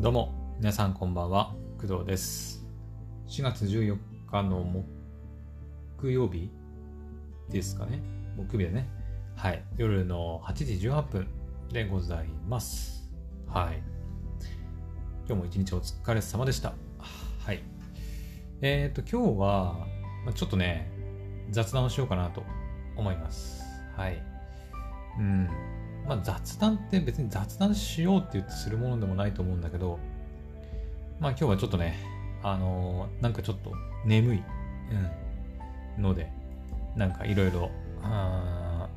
どうも、皆さんこんばんは、工藤です。4月14日の木曜日ですかね。木曜日だね。はい。夜の8時18分でございます。はい。今日も一日お疲れ様でした。はい。えっ、と、今日は、ちょっとね、雑談をしようかなと思います。はい。うん。まあ雑談って別に雑談しようって言ってするものでもないと思うんだけど、まあ今日はちょっとね、あのーなんかちょっと眠い、うん、ので、なんかいろいろ、あ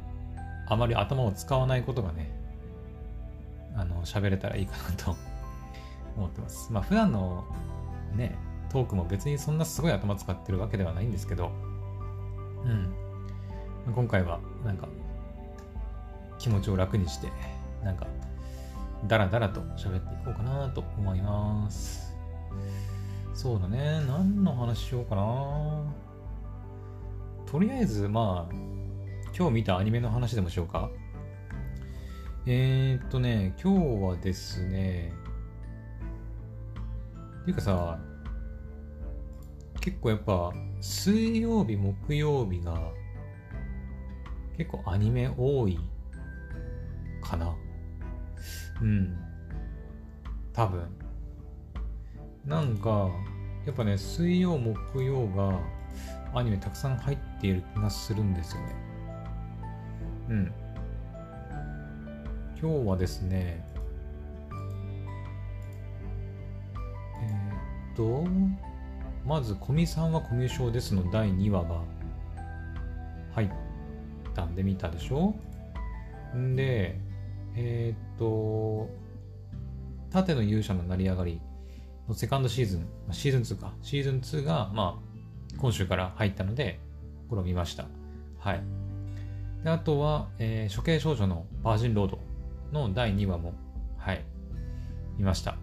まり頭を使わないことがね、あの、喋れたらいいかなと 思ってます。まあ普段のね、トークも別にそんなすごい頭使ってるわけではないんですけど、うん。今回はなんか気持ちを楽にして、なんか、だらだらと喋っていこうかなと思います。そうだね。何の話しようかな。とりあえず、まあ、今日見たアニメの話でもしようか。えー、っとね、今日はですね、っていうかさ、結構やっぱ、水曜日、木曜日が、結構アニメ多いかな。うん。多分。なんか、やっぱね、水曜、木曜がアニメたくさん入っている気がするんですよね。うん。今日はですね、えーっと、まず、古見さんはコミュ障ですの第2話が入ったんで見たでしょ？んで、えーっと、盾の勇者の成り上がりのセカンドシーズン、シーズン2か、シーズン2が、まあ、今週から入ったので、これを見ました。はい。であとは、えー処刑少女のバージンロードの第2話も、はい、見ました。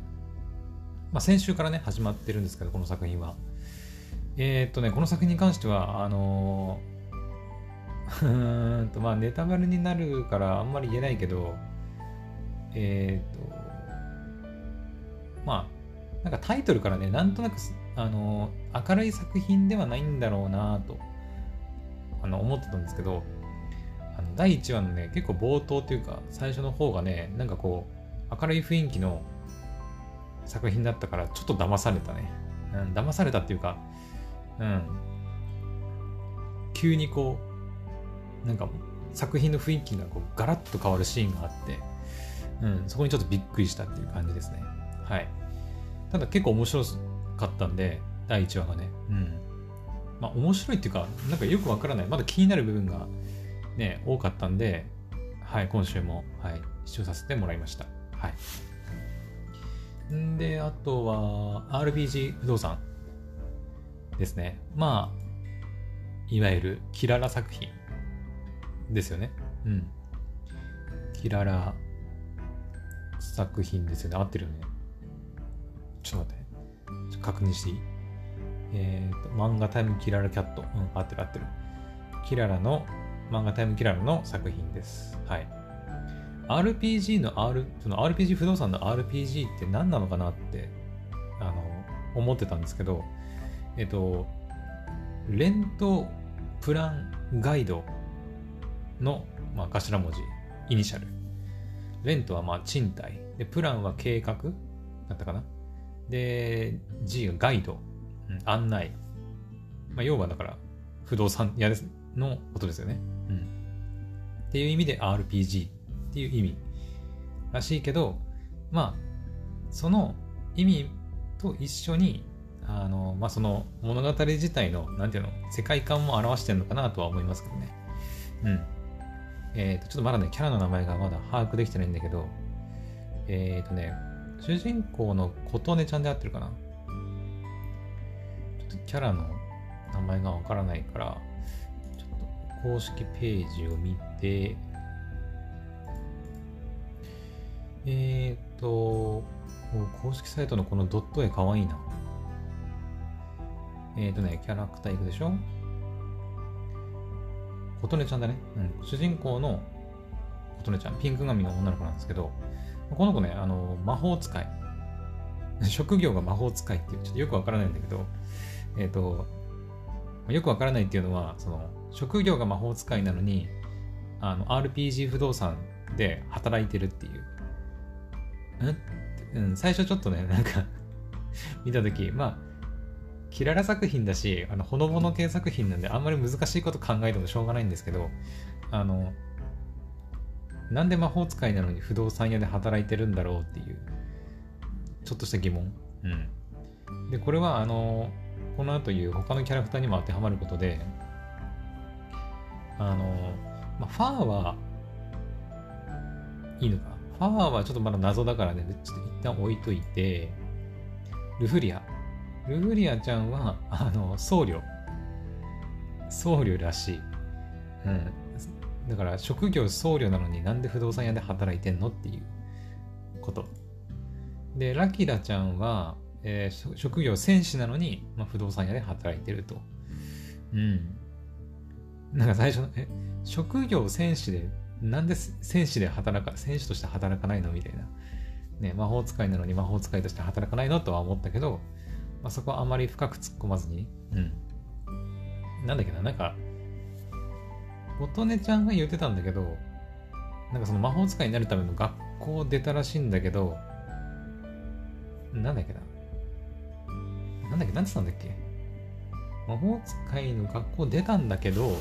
まあ、先週からね、始まってるんですけど、この作品は。えーっとね、この作品に関しては、あのー うんと、まあ、ネタバレになるからあんまり言えないけど、えーと、まあ、なんかタイトルからね、なんとなく、あの明るい作品ではないんだろうなと、あの、思ってたんですけど、あの第1話のね、結構冒頭というか、最初の方がね、なんかこう、明るい雰囲気の作品だったから、ちょっと騙されたね。うん、騙されたっていうか、うん。急にこう、なんか作品の雰囲気がこうガラッと変わるシーンがあって、うん、そこにちょっとびっくりしたっていう感じですね。はい。ただ結構面白かったんで、第1話がね。うん。まあ面白いっていうか、なんかよくわからない。まだ気になる部分がね、多かったんで、はい、今週も、はい、視聴させてもらいました。はい。んで、あとは、RPG 不動産ですね。まあ、いわゆるキララ作品ですよね。うん。キララ作品ですよね。合ってるよね。ちょっと待って。確認していい？えっ、と、漫画タイムキララキャット。うん、合ってる合ってる。キララの、漫画タイムキララの作品です。はい。RPG の R、その RPG 不動産の RPG って何なのかなって、あの、思ってたんですけど、えっ、と、レントプランガイドの、まあ、頭文字、イニシャル。レントはまあ賃貸。で、プランは計画だったかな。で、G がガイド、うん案内。まあ、要はだから、不動産屋ですのことですよね。うん。っていう意味で RPG っていう意味らしいけど、まあ、その意味と一緒に、あの、まあ、その物語自体の、なんていうの、世界観も表してるのかなとは思いますけどね。うん。えっ、と、ちょっとまだね、キャラの名前がまだ把握できてないんだけど、えっ、とね、主人公の琴音ちゃんで合ってるかな？ちょっとキャラの名前がわからないから、ちょっと公式ページを見て、えーっと、公式サイトのこのドット絵かわいいな。えーっとね、キャラクターいくでしょ？琴音ちゃんだね。うん。主人公の琴音ちゃん、ピンク髪の女の子なんですけど、この子ね、あの、魔法使い。職業が魔法使いっていう、ちょっとよくわからないんだけど、えっ、ー、と、よくわからないっていうのは、その、職業が魔法使いなのに、あの、RPG 不動産で働いてるっていう。うん、最初ちょっとね、なんか 見たとき、まあ、キララ作品だし、あの、ほのぼの系作品なんで、あんまり難しいこと考えてもしょうがないんですけど、あの、なんで魔法使いなのに不動産屋で働いてるんだろうっていう、ちょっとした疑問。うん。で、これは、あの、この後言う他のキャラクターにも当てはまることで、あの、まあ、ファーは、いいのか。ファーはちょっとまだ謎だからね、ちょっと一旦置いといて、ルフリア。ルフリアちゃんは、あの、僧侶。僧侶らしい。うん。だから職業僧侶なのになんで不動産屋で働いてんのっていうこと。で、ラキラちゃんは、えー、職業戦士なのに、まあ、不動産屋で働いてると。うん。なんか最初の、え、職業戦士で、なんで戦士で働か、戦士として働かないのみたいな。ね、魔法使いなのに魔法使いとして働かないのとは思ったけど、まあ、そこはあまり深く突っ込まずに、うん。なんだっけな、なんか、琴音ちゃんが言ってたんだけど、なんかその魔法使いになるための学校出たらしいんだけど、なんだっけな。なんだっけ、なんて言ったんだっけ。魔法使いの学校出たんだけど、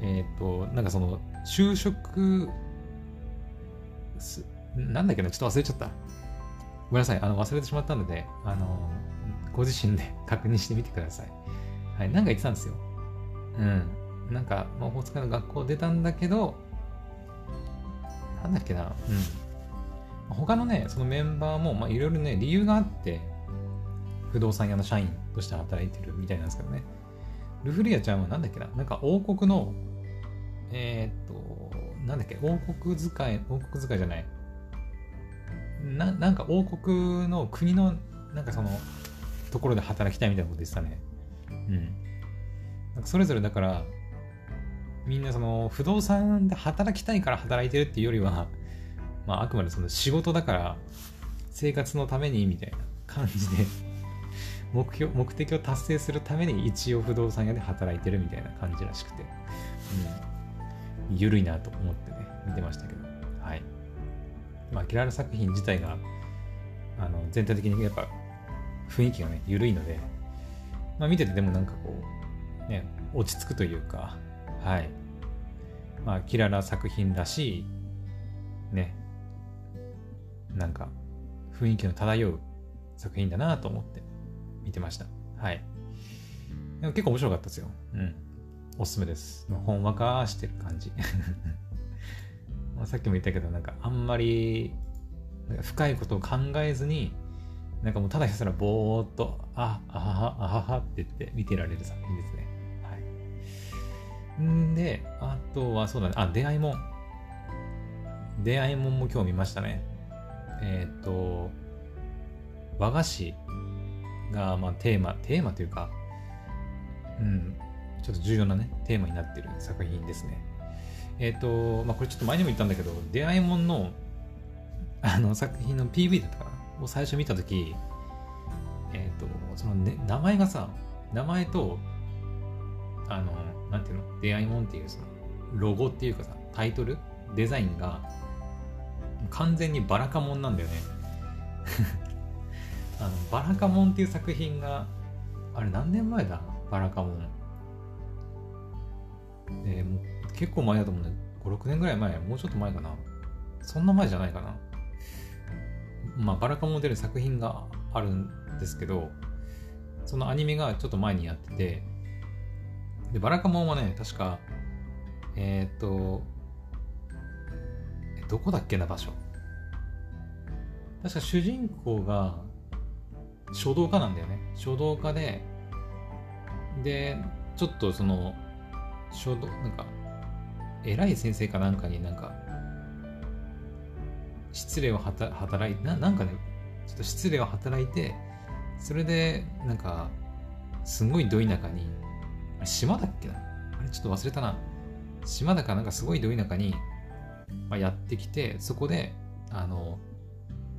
えっ、ー、と、なんかその、就職す、なんだっけな、ちょっと忘れちゃった。ごめんなさい、あの、忘れてしまったので、あの、ご自身で確認してみてください。はい、なんか言ってたんですよ。うん。なんか魔法使いの学校出たんだけど、なんだっけな、うん。他のね、そのメンバーも、まあ、いろいろね、理由があって、不動産屋の社員として働いてるみたいなんですけどね。ルフリアちゃんはなんだっけな、なんか王国の、えー、っと、なんだっけ、王国使い、王国使いじゃない。ななんか王国の国の、なんかその、ところで働きたいみたいなこと言ってたね。うん。なんかそれぞれだから、みんなその不動産で働きたいから働いてるっていうよりは、まあ、あくまでその仕事だから生活のためにみたいな感じで 目標目的を達成するために一応不動産屋で働いてるみたいな感じらしくて、うん、ゆるいなと思ってね見てましたけどはいまあキララ作品自体があの全体的にやっぱ雰囲気がねゆるいのでまあ見ててでもなんかこうね落ち着くというかはい。まあ、キララ作品らしい、ね、なんか、雰囲気の漂う作品だなと思って見てました。はい。結構面白かったですよ。うん。おすすめです。ほんわかしてる感じ。まあさっきも言ったけど、なんかあんまり深いことを考えずに、なんかもうただひたすらぼーっと、あ、あはは、あははって言って見てられる作品ですねはい。んで、あとはそうだね、あ、出会いもん。出会いもんも今日見ましたね。えっ、ー、と、和菓子が、まあ、テーマ、テーマというか、うん、ちょっと重要なね、テーマになってる作品ですね。えっ、ー、と、まあ、これちょっと前にも言ったんだけど、出会いもんの、あの、作品の PV だったかな？を最初見たとき、えっ、ー、と、その、ね、名前がさ、名前と、あの、なんていうの？出会いもんっていうそのロゴっていうかさタイトル？デザインが完全にバラカモンなんだよね。あのバラカモンっていう作品があれ何年前だ？バラカモン。えー、もう結構前だと思うね56年ぐらい前もうちょっと前かなそんな前じゃないかなまあバラカモン出る作品があるんですけどそのアニメがちょっと前にやっててで、バラカモンはね、確か、えー、っと、どこだっけな場所。確か主人公が書道家なんだよね。書道家で、で、ちょっとその、書道、なんか、偉い先生かなんかになんか、失礼をは働いて、なんかね、ちょっと失礼を働いて、それで、なんか、すごいど田舎に島だっけな？あれちょっと忘れたな。島だかなんかすごいど田舎にまあ、やってきて、そこで、あの、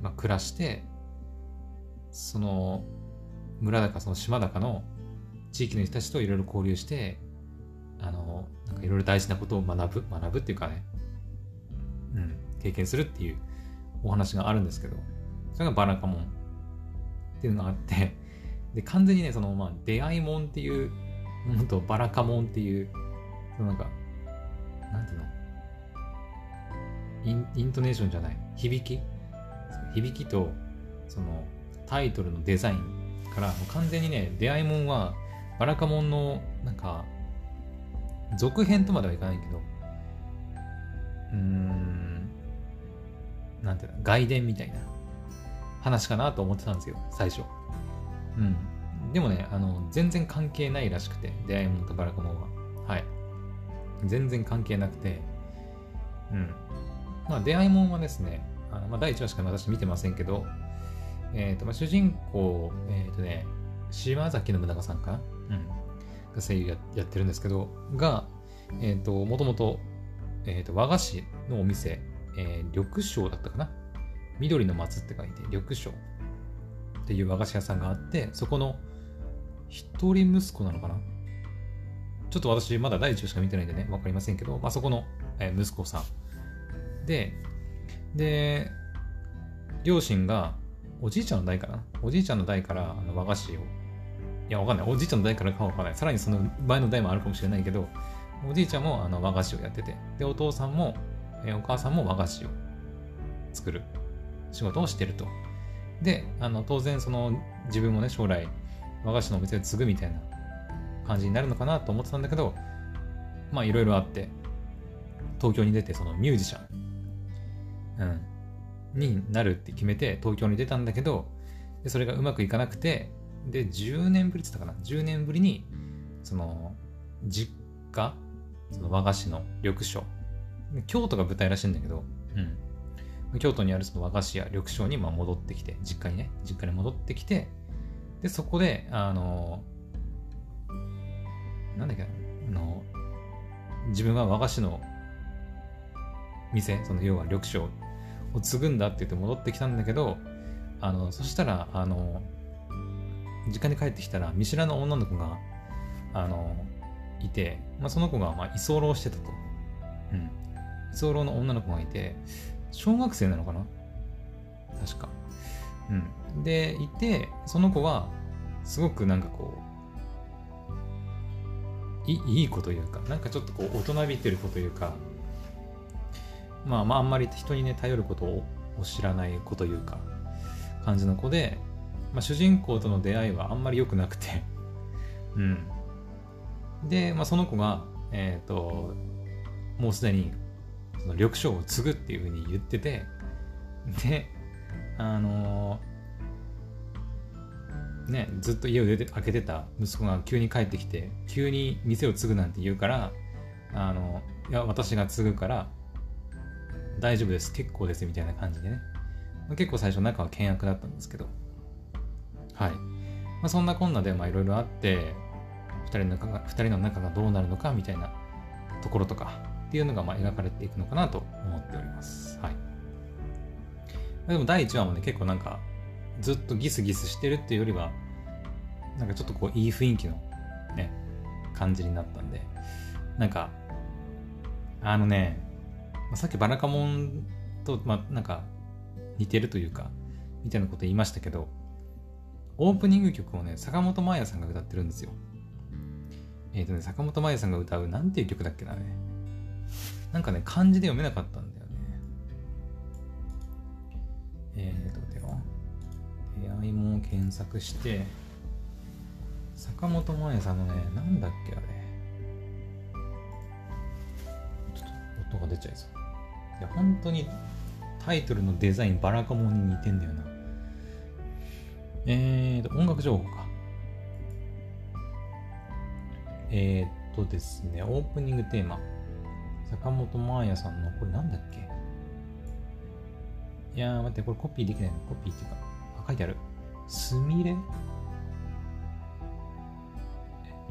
まあ、暮らして、その、村だかその島だかの地域の人たちといろいろ交流して、あの、なんかいろいろ大事なことを学ぶ、学ぶっていうかね、うん、経験するっていうお話があるんですけど、それがバラカモンっていうのがあって、で、完全にね、その、まあ、出会いもんっていうものとバラカモンっていう、そのなんか、なんていうの？インイントネーションじゃない、響き？響きと、その、タイトルのデザインから、完全にね、出会いもんは、バラカモンの、なんか、続編とまではいかないけど、うーん、なんていうの、外伝みたいな話かなと思ってたんですよ、最初。うん。でもね、あの、全然関係ないらしくて、出会いもんとバラカモンは。はい。全然関係なくて、うん。まあ、出会いもんはですね、あのまあ、第1話しか私見てませんけど、えっ、ー、と、まあ、主人公、えっ、ー、とね、島崎信長さんかなうん。が声優ややってるんですけど、が、えっ、ー、と、もともと、えっ、と、和菓子のお店、えー、緑章だったかな？緑の松って書いて、緑章。っていう和菓子屋さんがあって、そこの一人息子なのかな？ちょっと私まだ第一話しか見てないんでね、わかりませんけど、まあ、そこの、え息子さん。で、で、両親が、おじいちゃんの代かな？おじいちゃんの代からあの和菓子を、いや、わかんない。おじいちゃんの代からかわかんない。さらにその前の代もあるかもしれないけど、おじいちゃんもあの和菓子をやってて、で、お父さんも、えお母さんも和菓子を作る仕事をしてると。で、あの当然その自分もね、将来和菓子のお店を継ぐみたいな感じになるのかなと思ってたんだけど、まあいろいろあって、東京に出てそのミュージシャン、うん、になるって決めて東京に出たんだけど、でそれがうまくいかなくて、で、10年ぶりって言ったかな ?10 年ぶりに、その、実家、その和菓子の緑書、京都が舞台らしいんだけど、うん。京都にあるその和菓子屋緑章にま戻ってきて、実家にね、実家に戻ってきて、で、そこで、あの、なんだっけあの、自分は和菓子の店、その要は緑章を継ぐんだって言って戻ってきたんだけど、あの、そしたら、あの、実家に帰ってきたら、見知らぬ女の子が、あの、いて、まあ、その子が、まあ、居候してたと。うん。居候の女の子がいて、小学生なのかな？確か。うん。で、いて、その子は、すごくなんかこう、いいい子というか、なんかちょっとこう、大人びてる子というか、まあまあ、あんまり人にね、頼ることを知らない子というか、感じの子で、まあ、主人公との出会いはあんまり良くなくて うん。で、まあ、その子が、えっ、ー、と、もうすでにその緑章を継ぐっていうふうに言ってて、で、あのー、ね、ずっと家を出て開けてた息子が急に帰ってきて、急に店を継ぐなんて言うから、あの、いや、私が継ぐから、大丈夫です、結構ですみたいな感じでね。結構最初仲は険悪だったんですけど、はい。まあ、そんなこんなで、いろいろあって、二人の中が、二人の仲がどうなるのかみたいなところとか、っていうのがまあ描かれていくのかなと思っております。はい。でも第1話もね、結構なんか、ずっとギスギスしてるっていうよりは、なんかちょっとこう、いい雰囲気のね、感じになったんで、なんか、あのね、さっきバラカモンと、まあ、なんか、似てるというか、みたいなこと言いましたけど、オープニング曲をね、坂本真綾さんが歌ってるんですよ。えっ、ー、とね、坂本真綾さんが歌う、なんていう曲だっけなね。なんかね、漢字で読めなかったんだよね。えーと、では、出会いも検索して、坂本真綾さんのね、なんだっけあれ。ちょっと音が出ちゃいそう。いや、本当にタイトルのデザインバラカモンに似てんだよな。えーと、音楽情報か。えーとですね、オープニングテーマ。坂本真綾さんの、これなんだっけ？いやー、待って、これコピーできないの。コピーっていうか、あ、書いてある。すみれ？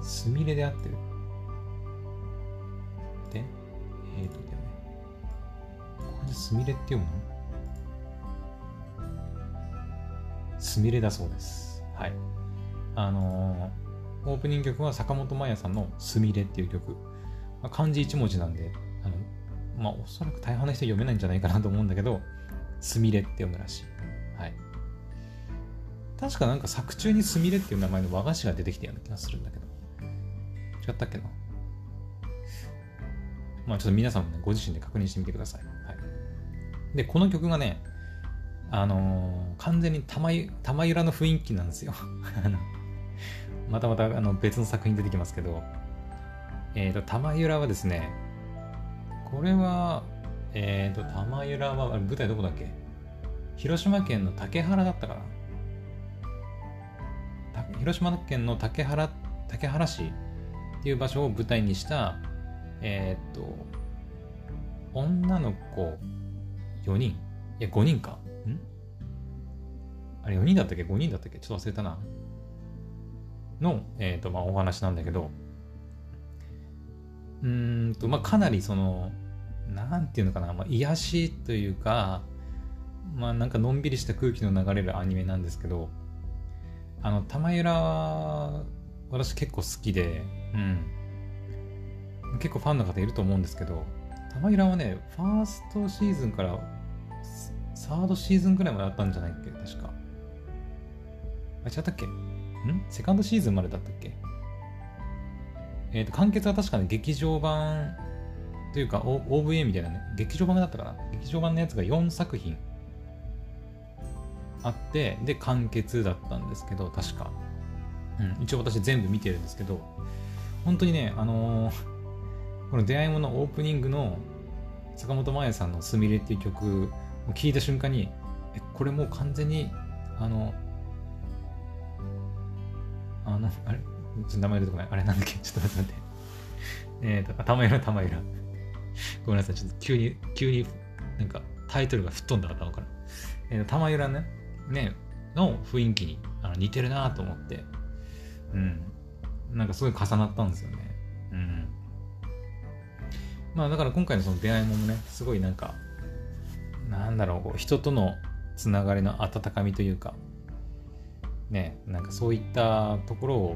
すみれで合ってる？で、えーと、だよね。すみれって読むの？すみれだそうです。はい。あのー、オープニング曲は坂本真綾さんのすみれっていう曲。まあ、漢字一文字なんで、あの、まあ、おそらく大半の人読めないんじゃないかなと思うんだけど、すみれって読むらしい。はい。確かなんか作中にすみれっていう名前の和菓子が出てきたような気がするんだけど。違ったっけなまあちょっと皆さんもね、ご自身で確認してみてください。はい。で、この曲がね、あのー、完全に玉玉ゆらの雰囲気なんですよ。またまたあの別の作品出てきますけど、えっ、ー、と、玉ゆらはですね、これは、えっ、ー、と、玉ゆらは、舞台どこだっけ？広島県の竹原だったかな？広島県の竹原、竹原市っていう場所を舞台にした、えっ、と、女の子4人、いや5人か。ん？あれ4人だったっけ ?5 人だったっけ？ちょっと忘れたな。の、えっ、と、まあお話なんだけど、うんと、まあ、かなりその、なんていうのかな、まあ、癒しというか、まあ、なんかのんびりした空気の流れるアニメなんですけど、あの、玉浦は、私結構好きで、うん。結構ファンの方いると思うんですけど、玉浦はね、ファーストシーズンからサードシーズンくらいまであったんじゃないっけ？確か。あ、違ったっけ？ん？セカンドシーズンまでだったっけ？えっ、ー、と、完結は確かに劇場版というか、OVA みたいなね、劇場版だったかな？劇場版のやつが4作品あって、で、完結だったんですけど、確か。うん、一応私全部見てるんですけど、本当にね、あのー、この出会いものオープニングの坂本真綾さんのすみれっていう曲を聴いた瞬間に、え、これもう完全に、あの、あの、あれ？ちょっと名前出てこない。あれなんだっけ？ちょっと待って待って。えっ、と、玉浦玉浦。ごめんなさい。ちょっと急に、急になんかタイトルが吹っ飛んだ頭から。えー、玉浦ね、ね、の雰囲気にあの似てるなと思って、うん。なんかすごい重なったんですよね。うん。まあだから今回のその出会いもね、すごいなんか、なんだろう、人とのつながりの温かみというか、ね、なんかそういったところを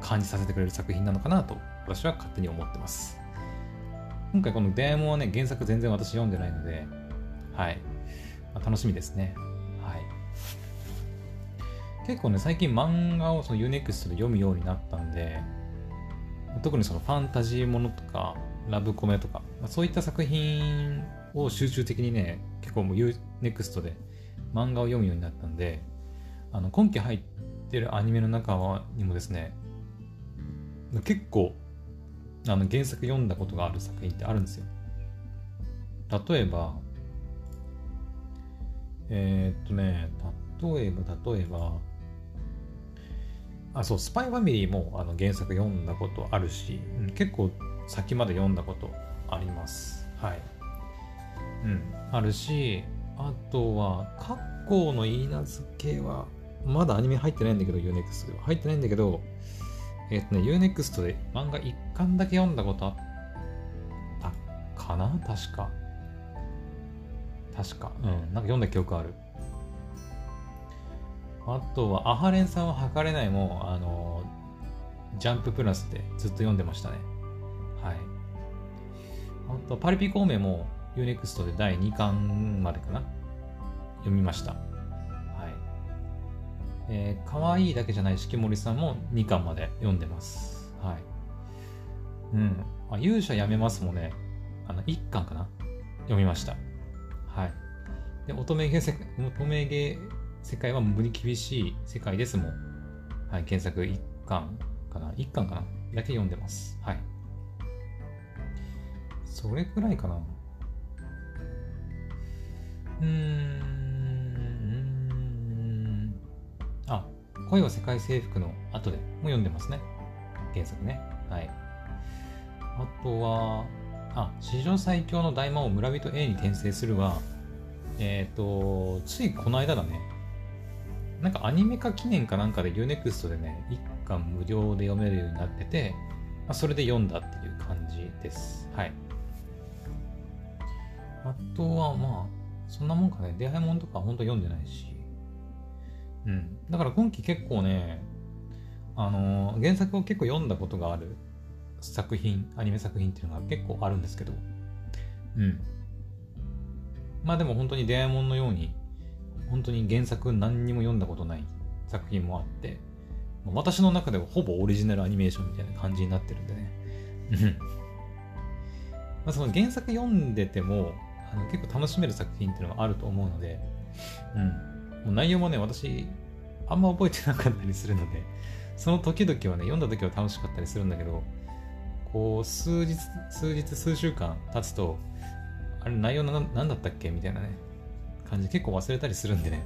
感じさせてくれる作品なのかなと私は勝手に思ってます。今回この出会いもね、原作全然私読んでないので、はい。まあ、楽しみですね。はい。結構ね、最近漫画をその UNEXT で読むようになったんで、特にそのファンタジーものとか、ラブコメとか、まあ、そういった作品を集中的にね、結構もう UNEXT で漫画を読むようになったんで、あの今期入ってるアニメの中にもですね、結構あの原作読んだことがある作品ってあるんですよ。例えば、えー、っとね、例えば、例えば、あ、そう、スパイファミリーもあの原作読んだことあるし、結構先まで読んだことあります。はい。あるし、あとは、格好の言い名付けは、まだアニメ入ってないんだけど、UNEXT では。入ってないんだけど、えっ、とね、UNEXT で漫画1巻だけ読んだことあったかな？確か。確か。うん。なんか読んだ記憶ある。あとは、アハレンさんは測れないも、あの、ジャンププラスでずっと読んでましたね。はい。あと、パリピ孔明も UNEXT で第2巻までかな？読みました。はいえー、可愛いだけじゃない四季森さんも2巻まで読んでます。はい。うん。あ勇者やめますもね、あの、1巻かな？読みました。はい。で、乙女芸世乙女芸世界は無に厳しい世界ですもん。はい。検索1巻かな ?1 巻かな？だけ読んでます。はい。それくらいかな。うーんあ。恋は世界征服の後でも読んでますね。原作ね。はい。あとは、あ、史上最強の大魔王村人 A に転生するは、えっ、ー、と、ついこの間だね。なんかアニメ化記念かなんかで UNEXT でね、一巻無料で読めるようになってて、まあ、それで読んだっていう感じです。はい。あとはまあ、そんなもんかね。出会いもんとか本当読んでないし。うん。だから今期結構ね、あのー、原作を結構読んだことがある作品、アニメ作品っていうのが結構あるんですけど、うん。まあでも本当に出会いもんのように、本当に原作何にも読んだことない作品もあって、私の中ではほぼオリジナルアニメーションみたいな感じになってるんでね。まあその原作読んでても、の結構楽しめる作品っていうのがあると思うので、うん。もう内容もね、私、あんま覚えてなかったりするので、その時々はね、読んだ時は楽しかったりするんだけど、こう、数日、数日、数週間経つと、あれ、内容な何だったっけ？みたいなね、感じで結構忘れたりするんでね、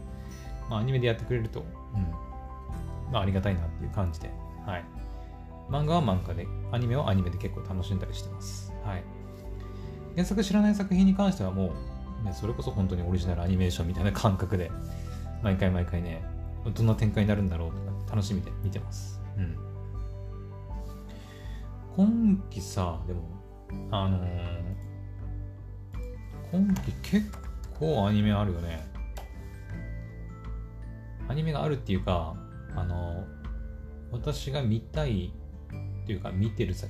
まあ、アニメでやってくれると、うん、まあ、ありがたいなっていう感じで、はい。漫画は漫画で、アニメはアニメで結構楽しんだりしてます。はい。原作知らない作品に関してはもう、ね、それこそ本当にオリジナルアニメーションみたいな感覚で、毎回毎回ね、どんな展開になるんだろうとか楽しみで見てます。うん。今期さ、でも、あのー、今期結構アニメあるよね。アニメがあるっていうか、あのー、私が見たいっていうか見てるさ、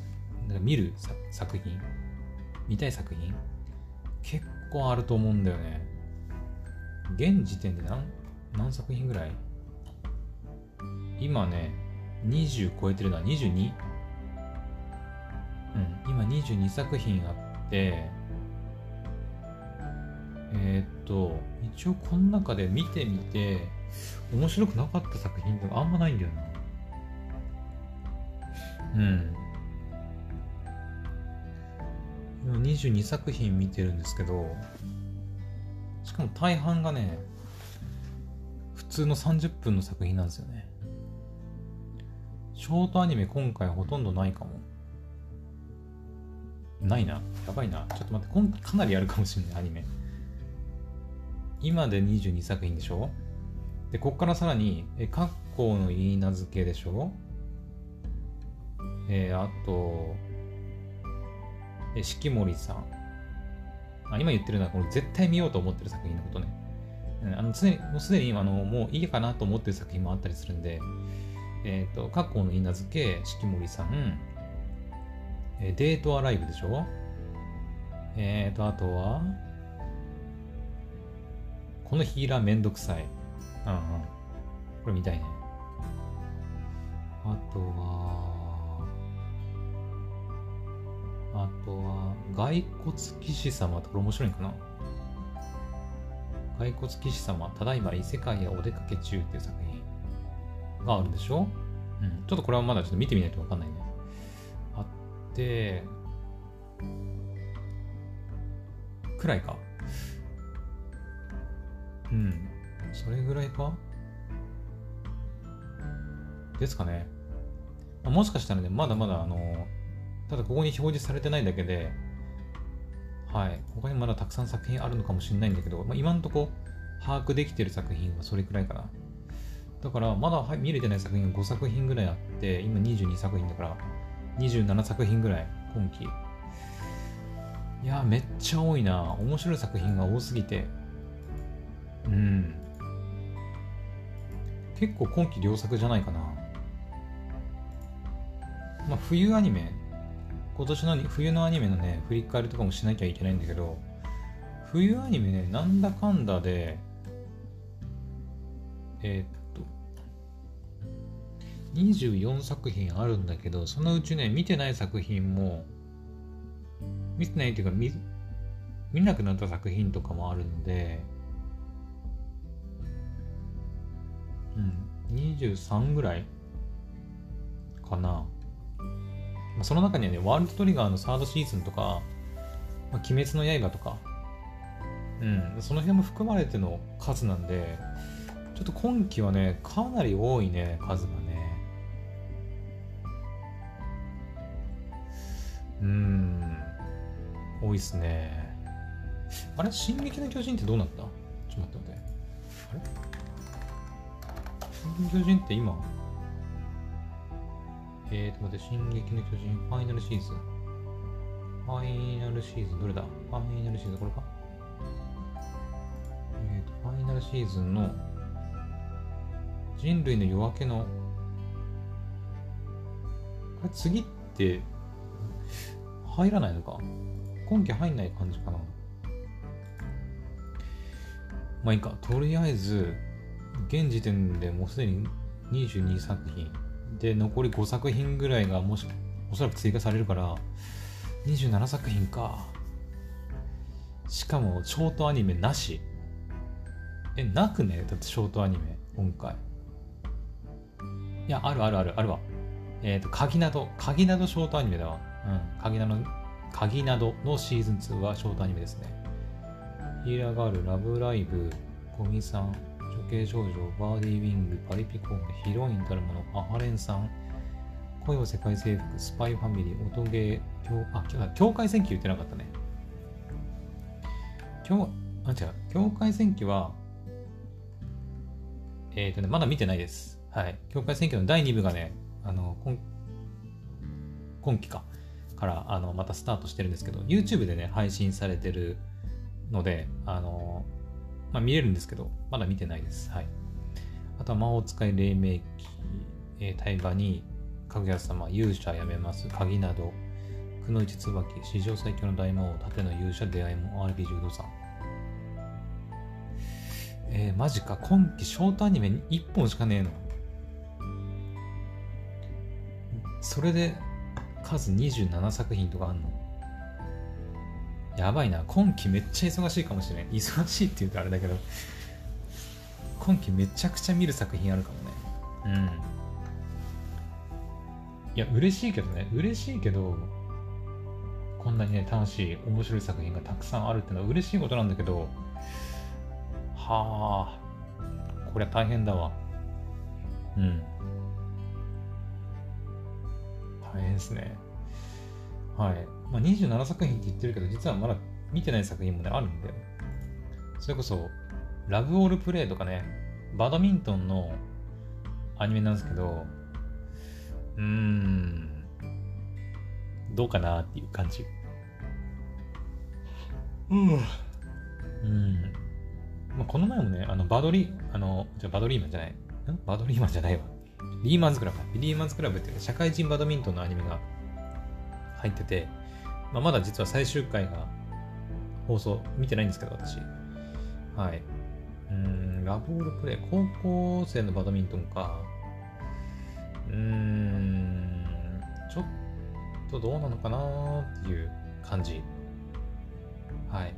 見る作品見たい作品？結構あると思うんだよね。現時点で何何作品ぐらい？今ね、20超えてるのは 22? うん、今22作品あって、えー、っと、一応この中で見てみて、面白くなかった作品とかあんまないんだよな。うん。22作品見てるんですけど、しかも大半がね、普通の30分の作品なんですよね。ショートアニメ今回ほとんどないかも。ないな。やばいな。ちょっと待って、今かなりやるかもしれない、アニメ。今で22作品でしょ？で、こっからさらに、え、括弧の言い名付けでしょ？えー、あと、え、四季森さん。あ、今言ってるのは、これ絶対見ようと思ってる作品のことね。あの常に、もうすでに、あの、もういいかなと思ってる作品もあったりするんで、えっ、ー、と、括弧の言い名付け、四季森さん、えデートアライブでしょ？えっ、ー、と、あとは、このヒーラーめんどくさい。うんうん。これ見たいね。あとは、あとは、骸骨騎士様とこれ面白いかな？骸骨騎士様、ただいま異世界へお出かけ中っていう作品があるでしょ？うん。ちょっとこれはまだちょっと見てみないとわかんないね。あって、くらいか。うん。それぐらいか？ですかね。もしかしたらね、まだまだあの、ただここに表示されてないだけで、はい。他にまだたくさん作品あるのかもしれないんだけど、まあ、今んとこ把握できてる作品はそれくらいかな。だから、まだ見れてない作品が5作品ぐらいあって、今22作品だから、27作品ぐらい、今期。いや、めっちゃ多いな。面白い作品が多すぎて。うん。結構今期良作じゃないかな。まあ、冬アニメ、今年の冬のアニメのね、振り返りとかもしなきゃいけないんだけど、冬アニメね、なんだかんだで、えー、24作品あるんだけど、そのうちね、見てない作品も、見てないっていうか、見、見なくなった作品とかもあるので、うん、23ぐらいかな。まあ、その中にはね、ワールドトリガーのサードシーズンとか、まあ、鬼滅の刃とか、うん、その辺も含まれての数なんで、ちょっと今期はね、かなり多いね、数がね。うん。多いっすね。あれ？進撃の巨人ってどうなった？ちょっと待って待って。あれ？進撃の巨人って今、えーと待って、進撃の巨人ファイナルシーズン。ファイナルシーズン、どれだ？ファイナルシーズン、これか？えーと、ファイナルシーズンの人類の夜明けのこれ次って入らないのか？今季入んない感じかな。まあいいか。とりあえず現時点でもうすでに22作品。で残り5作品ぐらいがもしおそらく追加されるから27作品か。しかもショートアニメなし。えなくね？だってショートアニメ今回。いやあるあるあるあるわ。えっ、ー、と鍵など鍵などショートアニメだわ。うん。鍵など鍵などのシーズン2はショートアニメですね。ヒーラーガールラブライブゴミさん。処刑少女バーディーウィングパリピコンヒロインたるものアハレンさん恋を世界征服スパイファミリー音ゲー境あ境界戦記言ってなかったね。境あ違う境界戦記はえっ、ー、とねまだ見てないです。はい。境界戦記の第2部がねあの今今期かからあのまたスタートしてるんですけど YouTube でね配信されてるのであのまあ、見れるんですけど、まだ見てないです。はい。あとは魔法使い黎明期、えー、対馬に、かぐや様、勇者やめます、鍵など、くのいち椿、史上最強の大魔王、盾の勇者、出会いも RPG 不動産。えー、マジか、今期ショートアニメ1本しかねえの。それで数27作品とかあんの？やばいな。今期めっちゃ忙しいかもしれん。忙しいって言うとあれだけど、今期めちゃくちゃ見る作品あるかもね。うん。いや、嬉しいけどね。嬉しいけど、こんなにね、楽しい、面白い作品がたくさんあるってのは嬉しいことなんだけど、はあ、こりゃ大変だわ。うん。大変ですね。はい。まあ、27作品って言ってるけど、実はまだ見てない作品もね、あるんだよ。それこそ、ラブオールプレイとかね、バドミントンのアニメなんですけど、うーん、どうかなっていう感じ。うん。うん。まあ、この前もね、あの、バドリー、あの、じゃバドリーマンじゃない。ん？バドリーマンじゃないわ。リーマンズクラブ。リーマンズクラブっていう、社会人バドミントンのアニメが入ってて、まあ、まだ実は最終回が放送見てないんですけど、私。はい。うん、ラボールプレイ。高校生のバドミントンか。うーん、ちょっとどうなのかなっていう感じ。はい。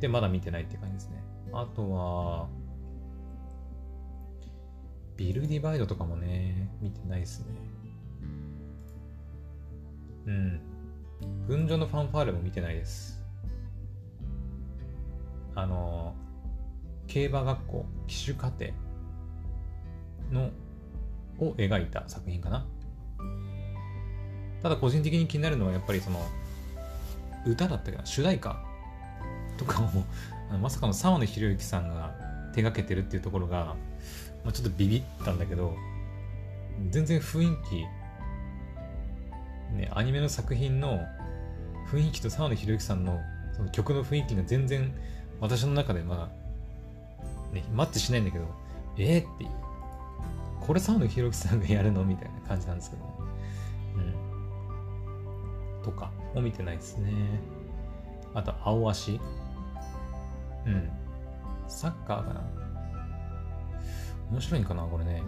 で、まだ見てないって感じですね。あとは、ビルディバイドとかもね、見てないですね。うん。群青のファンファーレも見てないです。あの、競馬学校、騎手課程の、を描いた作品かな。ただ個人的に気になるのはやっぱりその、歌だったけど、主題歌とかも、あのまさかの沢野博之さんが手がけてるっていうところが、まあ、ちょっとビビったんだけど、全然雰囲気ね、アニメの作品の雰囲気と沢野博之さんのその曲の雰囲気が全然私の中でまあ、ね、マッチしないんだけど、えー、っていう。これ沢野博之さんがやるのみたいな感じなんですけどね。うん。とかも見てないですね。あと、青足。うん。サッカーかな。面白いんかなこれね。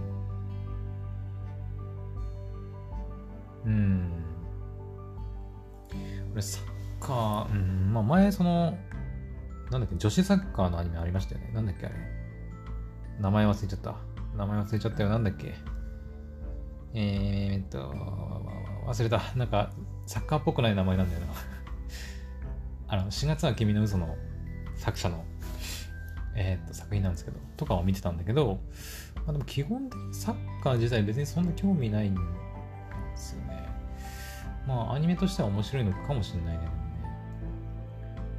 うん。サッカー、うん、まあ前その、なんだっけ、女子サッカーのアニメありましたよね。なんだっけあれ。名前忘れちゃった。名前忘れちゃったよ。なんだっけ。えー、っと、忘れた。なんか、サッカーっぽくない名前なんだよな。あの、4月は君の嘘の作者の、えー、っと、作品なんですけど、とかを見てたんだけど、まあでも基本的にサッカー自体別にそんな興味ないんですよね。まあ、アニメとしては面白いのかもしれないね。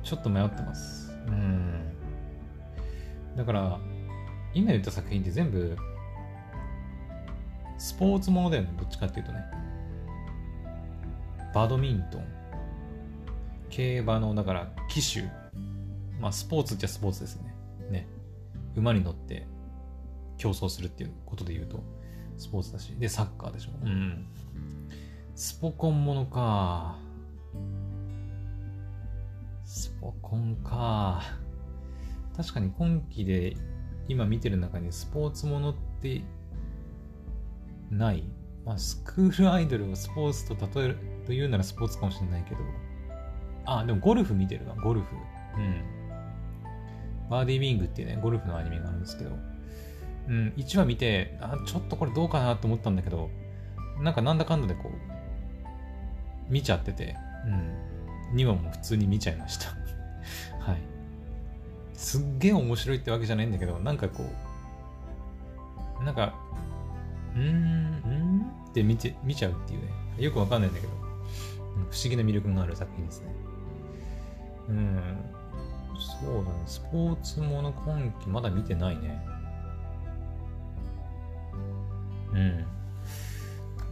ちょっと迷ってます。うん。だから、今言った作品って全部、スポーツものだよね、どっちかっていうとね。バドミントン、競馬の、だから、騎手。まあ、スポーツっちゃスポーツですね。ね、馬に乗って競争するっていうことで言うと、スポーツだし。で、サッカーでしょ。うん。スポコンものか。スポコンか。確かに今期で今見てる中にスポーツものってないまあ、スクールアイドルをスポーツと例えると言うならスポーツかもしれないけど。あ、でもゴルフ見てるな、ゴルフ。うん。バーディーウィングっていうね、ゴルフのアニメがあるんですけど。うん、1話見て、あ、ちょっとこれどうかなと思ったんだけど、なんかなんだかんだでこう、見ちゃってて、うん。2話も普通に見ちゃいました はい。すっげえ面白いってわけじゃないんだけど、なんかこう、なんか、うーん、うんって見て見ちゃうっていうね。よくわかんないんだけど、うん、不思議な魅力がある作品ですね。うん。そうだね。スポーツもの今期まだ見てないね。うん。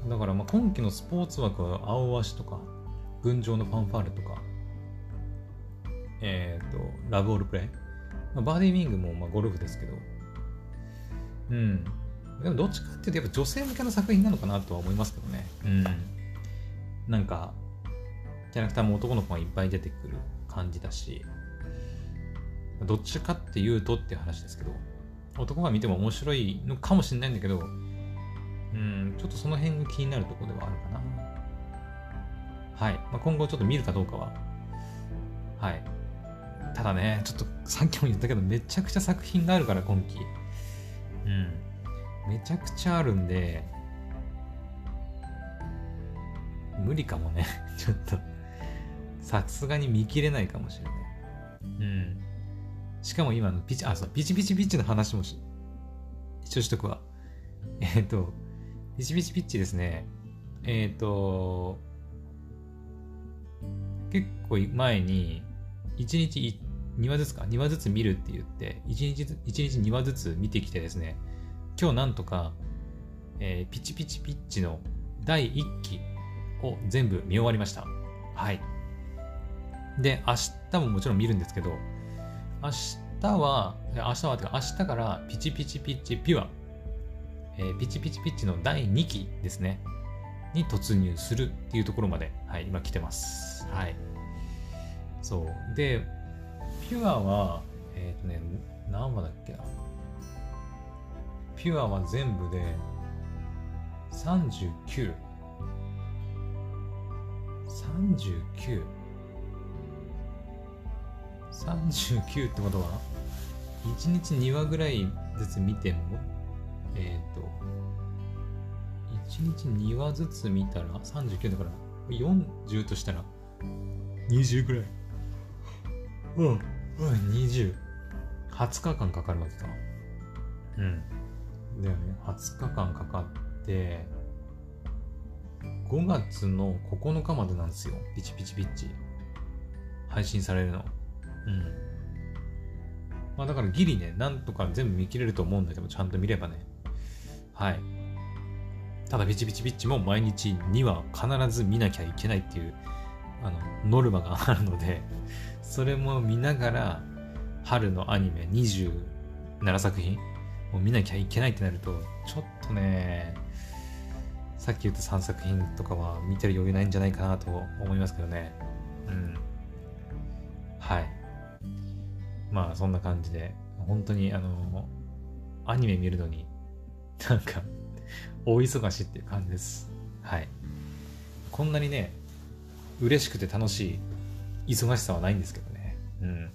だからまあ今期のスポーツ枠は青足とか、群青のファンファーレとか、えっ、ー、と、ラブオールプレイ。まあ、バーディーウィングもまあゴルフですけど、うん。でもどっちかっていうとやっぱ女性向けの作品なのかなとは思いますけどね。うん。なんか、キャラクターも男の子がいっぱい出てくる感じだし、どっちかっていうとっていう話ですけど、男が見ても面白いのかもしれないんだけど、うん、ちょっとその辺が気になるところではあるかな。はい。まあ、今後ちょっと見るかどうかは、はい。ただね、ちょっとさっきも言ったけど、めちゃくちゃ作品があるから、今期。うん。めちゃくちゃあるんで、無理かもね。ちょっとさすがに見切れないかもしれない。うん。しかも今のピチ、あ、そう、ピチピチピッチの話もし、一応しとくわ。えっ、ー、と、ピチピチピッチですね。えっ、ー、と、結構前に、1日2話ずつか、2話ずつ見るって言って、1日、1日2話ずつ見てきてですね、今日なんとか、えー、ピチピチピッチの第1期を全部見終わりました。はい。で、明日ももちろん見るんですけど、明日は、明日は、てか明日からピチピチピッチピュア、えー、ピチピチピチの第2期ですね、に突入するっていうところまで、はい、今来てます。はい。そう。で、ピュアは、えっ、ー、とね、何話だっけな。ピュアは全部で39。39。39ってことは1日2話ぐらいずつ見てもえっ、ー、と1日2話ずつ見たら39だから40としたら20ぐらい。うん。うん20 20日間かかるわけか。うん。だよね。20日間かかって5月の9日までなんですよ。ピチピチピッチ。配信されるの。うん。まあだからギリねなんとか全部見切れると思うんだけどちゃんと見ればねはいただピチピチピッチも毎日2話必ず見なきゃいけないっていうあのノルマがあるのでそれも見ながら春のアニメ27作品もう見なきゃいけないってなると、ちょっとね、さっき言った3作品とかは見てる余裕ないんじゃないかなと思いますけどね。うん。はい。まあそんな感じで、本当にあの、アニメ見るのに、なんか、大忙しっていう感じです。はい。こんなにね、嬉しくて楽しい忙しさはないんですけどね。うん。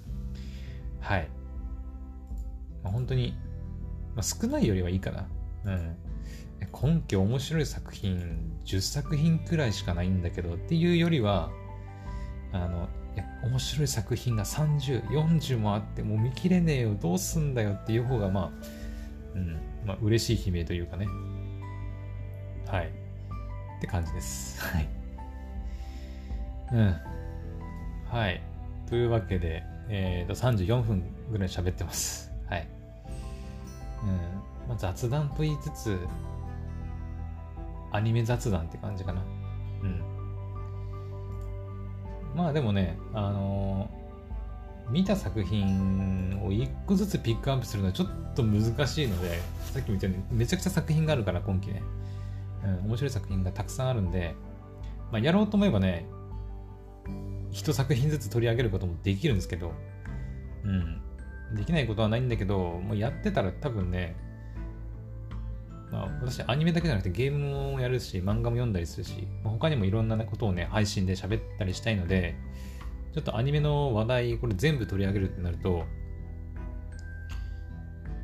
はい。まあ、本当にまあ、少ないよりはいいかな。うん。今期面白い作品10作品くらいしかないんだけどっていうよりは、あの、いや、面白い作品が30、40もあってもう見切れねえよ、どうすんだよっていう方がまあ、うん、まあ嬉しい悲鳴というかね。はい。って感じです。はい。うん。はい。というわけで、えっ、ー、と、34分ぐらい喋ってます。はい。うんまあ、雑談と言いつつアニメ雑談って感じかなうんまあでもねあの見た作品を1個ずつピックアップするのはちょっと難しいので、さっきも言ったようにめちゃくちゃ作品があるから今期ね。うん、面白い作品がたくさんあるんで、まあ、やろうと思えばね、一作品ずつ取り上げることもできるんですけど、うん。できないことはないんだけど、もうやってたら多分ね、まあ、私アニメだけじゃなくてゲームもやるし、漫画も読んだりするし、ま、他にもいろんなことをね、配信で喋ったりしたいので、ちょっとアニメの話題、これ全部取り上げるってなると、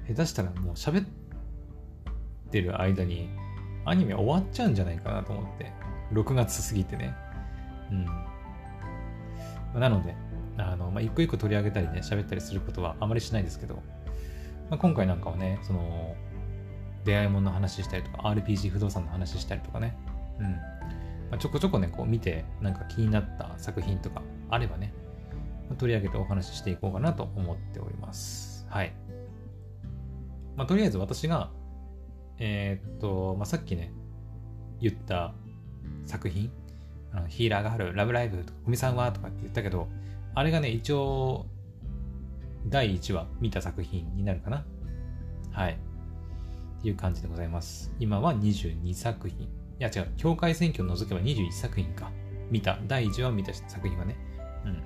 下手したらもう喋ってる間にアニメ終わっちゃうんじゃないかなと思って。6月過ぎてね。うん。なので、あの、まあ、一個一個取り上げたりね、喋ったりすることはあまりしないですけど、まあ、今回なんかはね、その、出会いものの話したりとか、RPG 不動産の話したりとかね、うん。まあ、ちょこちょこね、こう見て、なんか気になった作品とかあればねま、取り上げてお話ししていこうかなと思っております。はい。まあ、とりあえず私が、えー、っと、まあ、さっきね、言った作品、あのヒーラーがある、ラブライブとか、古見さんはとかって言ったけど、あれがね、一応、第1話見た作品になるかな。はい。っていう感じでございます。今は22作品。いや違う、境界選挙を除けば21作品か。見た、第1話見た作品はね。うん。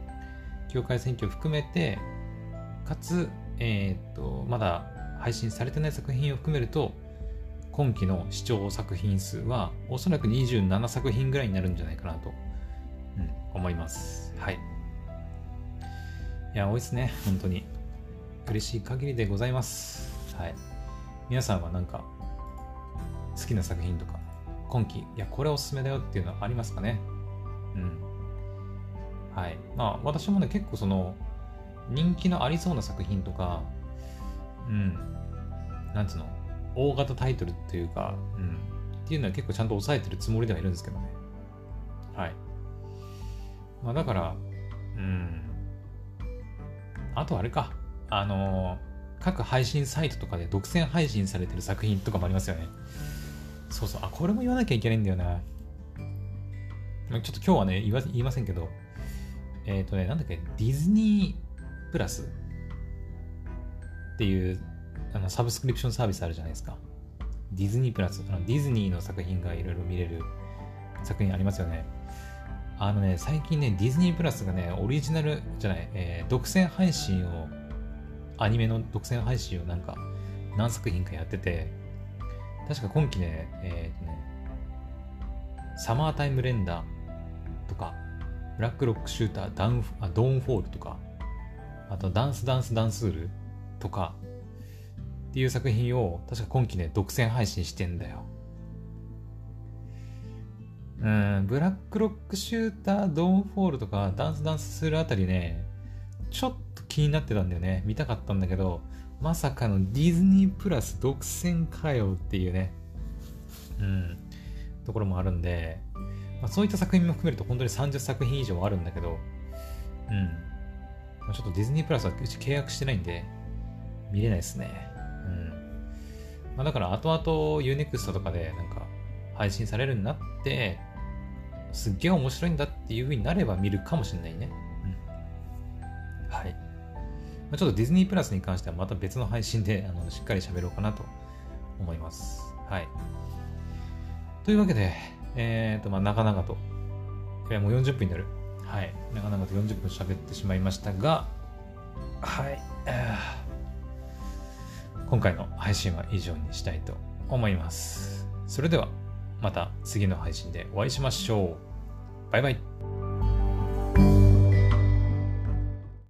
境界選挙を含めて、かつ、えー、っと、まだ配信されてない作品を含めると、今期の視聴作品数はおそらく27作品ぐらいになるんじゃないかなと、うん、思います。はい。いや、多いですね。本当に。嬉しい限りでございます。はい。皆さんはなんか、好きな作品とか、今期、いや、これおすすめだよっていうのはありますかね？うん。はい。まあ、私もね、結構その、人気のありそうな作品とか、うん、なんつうの、大型タイトルっていうか、うん、っていうのは結構ちゃんと抑えてるつもりではいるんですけどね。はい。まあだから、うん。あとあれか。あのー、各配信サイトとかで独占配信されてる作品とかもありますよね。そうそう。あ、これも言わなきゃいけないんだよな。ちょっと今日はね、言わ言いませんけど、えっ、ー、とね、なんだっけ、ディズニープラスっていうあのサブスクリプションサービスあるじゃないですか。ディズニープラス、あのディズニーの作品がいろいろ見れる作品ありますよね。あのね、最近ね、ディズニープラスがね、オリジナルじゃない、えー、独占配信を、アニメの独占配信をなんか何作品かやってて、確か今期ね、えー、とね、サマータイムレンダーとか、ブラックロックシューター、ダウンあドーンフォールとか、あとダンスダンスダンスールとか、っていう作品を確か今期ね、独占配信してんだよ。うん、ブラックロックシューター、ドーンフォールとか、ダンスダンスするあたりね、ちょっと気になってたんだよね。見たかったんだけど、まさかのディズニープラス独占かよっていうね、うん、ところもあるんで、まあ、そういった作品も含めると本当に30作品以上あるんだけど、うん。まあ、ちょっとディズニープラスはうち契約してないんで、見れないですね。うん。まあ、だから後々 Unext とかでなんか配信されるようになって、すっげえ面白いんだっていう風になれば見るかもしれないね。うん。はい。ちょっとディズニープラスに関してはまた別の配信であのしっかり喋ろうかなと思います。はい。というわけで、えっ、ー、と、まあ、長々と、えもう40分になる。はい。長々と40分喋ってしまいましたが、はい。今回の配信は以上にしたいと思います。それではまた次の配信でお会いしましょう。バイバイ。